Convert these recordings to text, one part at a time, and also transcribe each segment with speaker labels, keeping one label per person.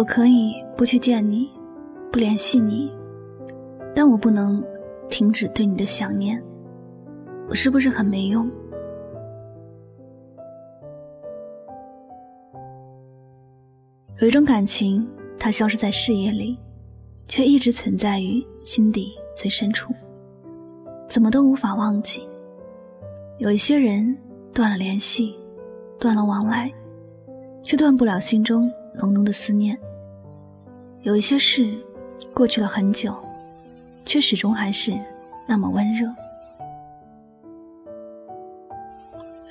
Speaker 1: 我可以不去见你，不联系你，但我不能停止对你的想念。我是不是很没用？有一种感情，它消失在视野里，却一直存在于心底最深处，怎么都无法忘记。有一些人断了联系，断了往来，却断不了心中浓浓的思念。有一些事，过去了很久，却始终还是那么温热。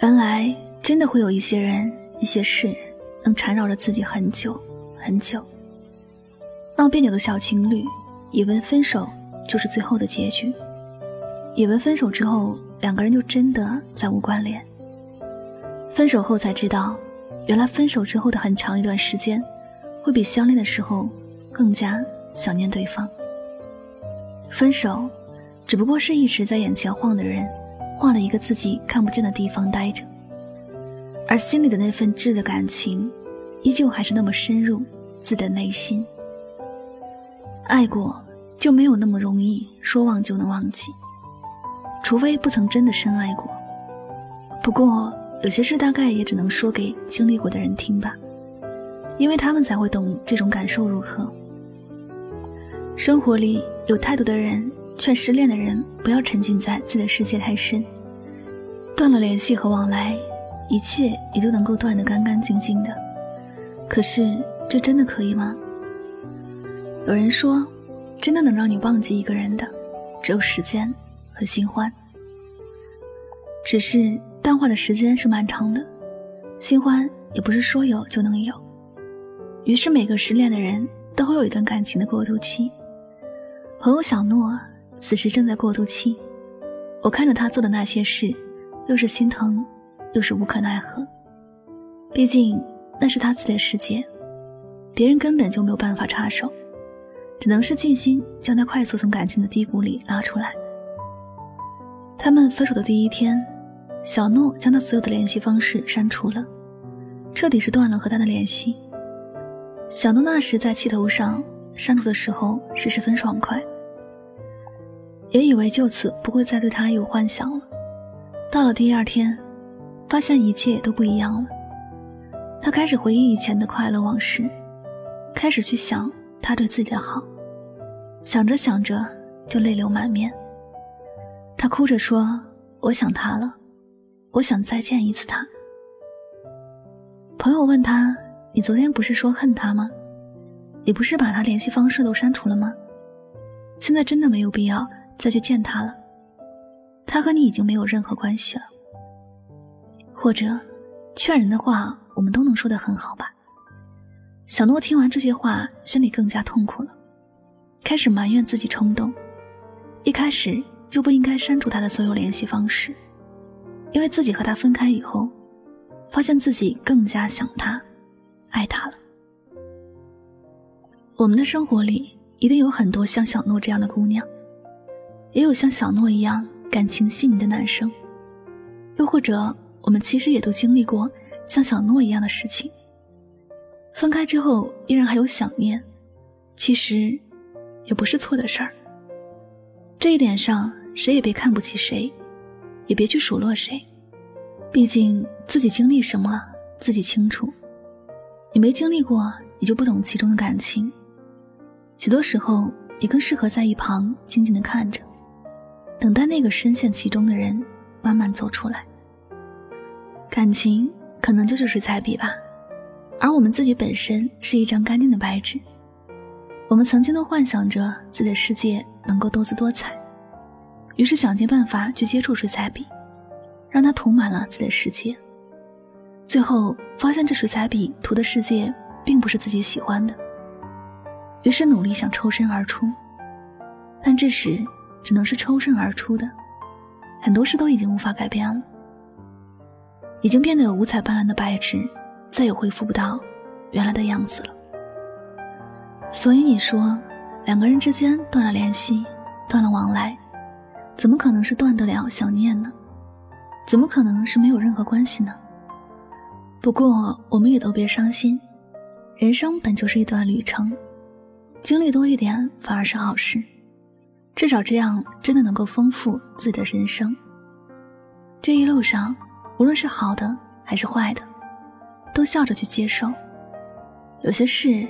Speaker 1: 原来，真的会有一些人、一些事，能缠绕着自己很久很久。闹别扭的小情侣，以为分手就是最后的结局，以为分手之后两个人就真的再无关联。分手后才知道，原来分手之后的很长一段时间，会比相恋的时候。更加想念对方。分手，只不过是一直在眼前晃的人，换了一个自己看不见的地方待着，而心里的那份挚的感情，依旧还是那么深入自己的内心。爱过，就没有那么容易说忘就能忘记，除非不曾真的深爱过。不过，有些事大概也只能说给经历过的人听吧，因为他们才会懂这种感受如何。生活里有太多的人劝失恋的人不要沉浸在自己的世界太深，断了联系和往来，一切也就能够断得干干净净的。可是这真的可以吗？有人说，真的能让你忘记一个人的，只有时间和新欢。只是淡化的时间是漫长的，新欢也不是说有就能有。于是每个失恋的人都会有一段感情的过渡期。朋友小诺此时正在过渡期，我看着他做的那些事，又是心疼，又是无可奈何。毕竟那是他自己的世界，别人根本就没有办法插手，只能是尽心将他快速从感情的低谷里拉出来。他们分手的第一天，小诺将他所有的联系方式删除了，彻底是断了和他的联系。小诺那时在气头上。删除的时候是十分爽快，也以为就此不会再对他有幻想了。到了第二天，发现一切都不一样了。他开始回忆以前的快乐往事，开始去想他对自己的好，想着想着就泪流满面。他哭着说：“我想他了，我想再见一次他。”朋友问他：“你昨天不是说恨他吗？”你不是把他联系方式都删除了吗？现在真的没有必要再去见他了。他和你已经没有任何关系了。或者，劝人的话我们都能说得很好吧？小诺听完这些话，心里更加痛苦了，开始埋怨自己冲动，一开始就不应该删除他的所有联系方式，因为自己和他分开以后，发现自己更加想他，爱他了。我们的生活里一定有很多像小诺这样的姑娘，也有像小诺一样感情细腻的男生，又或者我们其实也都经历过像小诺一样的事情。分开之后依然还有想念，其实也不是错的事儿。这一点上，谁也别看不起谁，也别去数落谁，毕竟自己经历什么自己清楚，你没经历过，你就不懂其中的感情。许多时候，你更适合在一旁静静的看着，等待那个深陷其中的人慢慢走出来。感情可能就是水彩笔吧，而我们自己本身是一张干净的白纸。我们曾经都幻想着自己的世界能够多姿多彩，于是想尽办法去接触水彩笔，让它涂满了自己的世界。最后发现，这水彩笔涂的世界并不是自己喜欢的。于是努力想抽身而出，但这时只能是抽身而出的，很多事都已经无法改变了，已经变得有五彩斑斓的白纸，再也恢复不到原来的样子了。所以你说，两个人之间断了联系，断了往来，怎么可能是断得了想念呢？怎么可能是没有任何关系呢？不过我们也都别伤心，人生本就是一段旅程，经历多一点反而是好事，至少这样真的能够丰富自己的人生。这一路上，无论是好的还是坏的，都笑着去接受。有些事，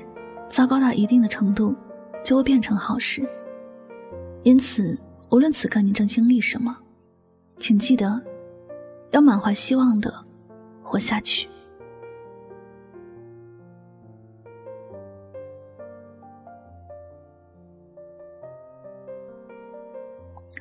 Speaker 1: 糟糕到一定的程度，就会变成好事。因此，无论此刻你正经历什么，请记得，要满怀希望的活下去。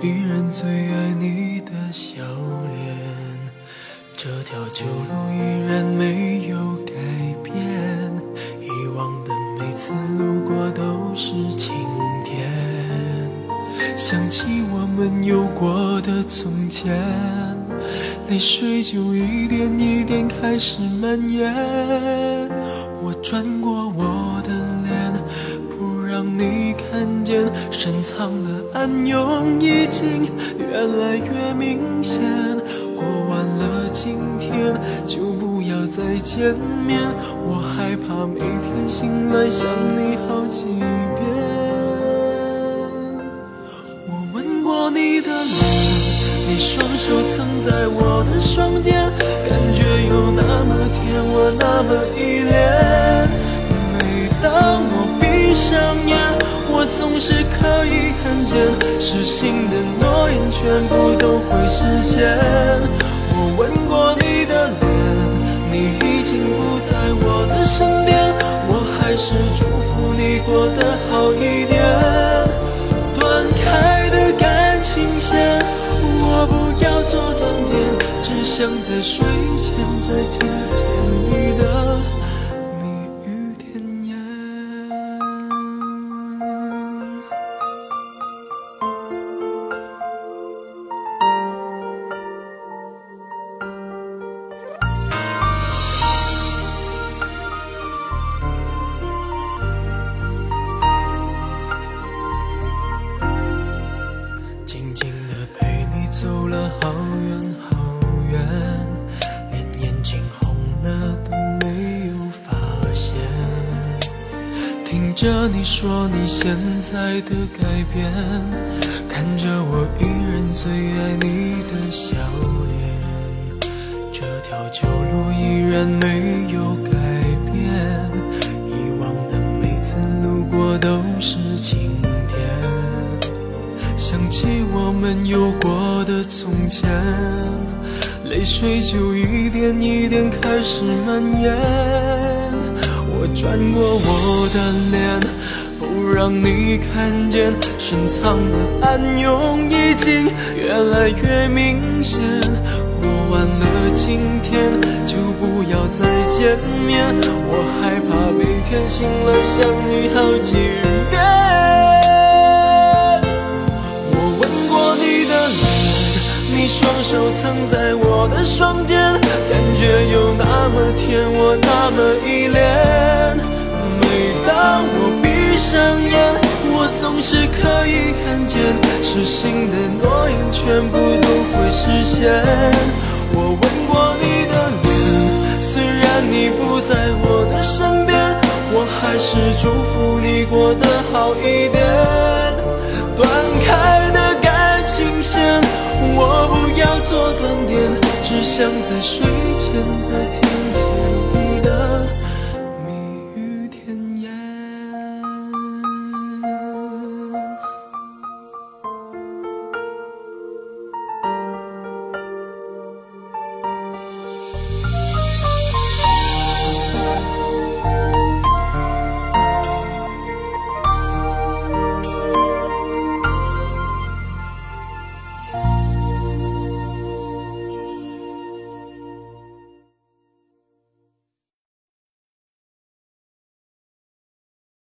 Speaker 2: 依然最爱你的笑脸，这条旧路依然没有改变，以往的每次路过都是晴天，想起我们有过的从前，泪水就一点一点开始蔓延，我转过我的脸，不。让你看见深藏的暗涌已经越来越明显。过完了今天就不要再见面，我害怕每天醒来想你好几遍。我吻过你的脸，你双手曾在我的双肩，感觉有那么甜，我那么依恋。每当我。闭上，总是可以看见，失信的诺言全部都会实现。我吻过你的脸，你已经不在我的身边，我还是祝福你过得好一点。断开的感情线，我不要做断点，只想在睡前再听见你的。你说你现在的改变，看着我依然最爱你的笑脸，这条旧路依然没有改变，以往的每次路过都是晴天，想起我们有过的从前，泪水就一点一点开始蔓延。我转过我的脸，让你看见深藏的暗涌已经越来越明显。过完了今天就不要再见面，我害怕每天醒来想你好几遍。我吻过你的脸，你双手曾在我的双肩，感觉有那么甜，我那么依恋。每当我上眼，我总是可以看见，失信的诺言全部都会实现。我吻过你的脸，虽然你不在我的身边，我还是祝福你过得好一点。断开的感情线，我不要做断点，只想在睡前再听见。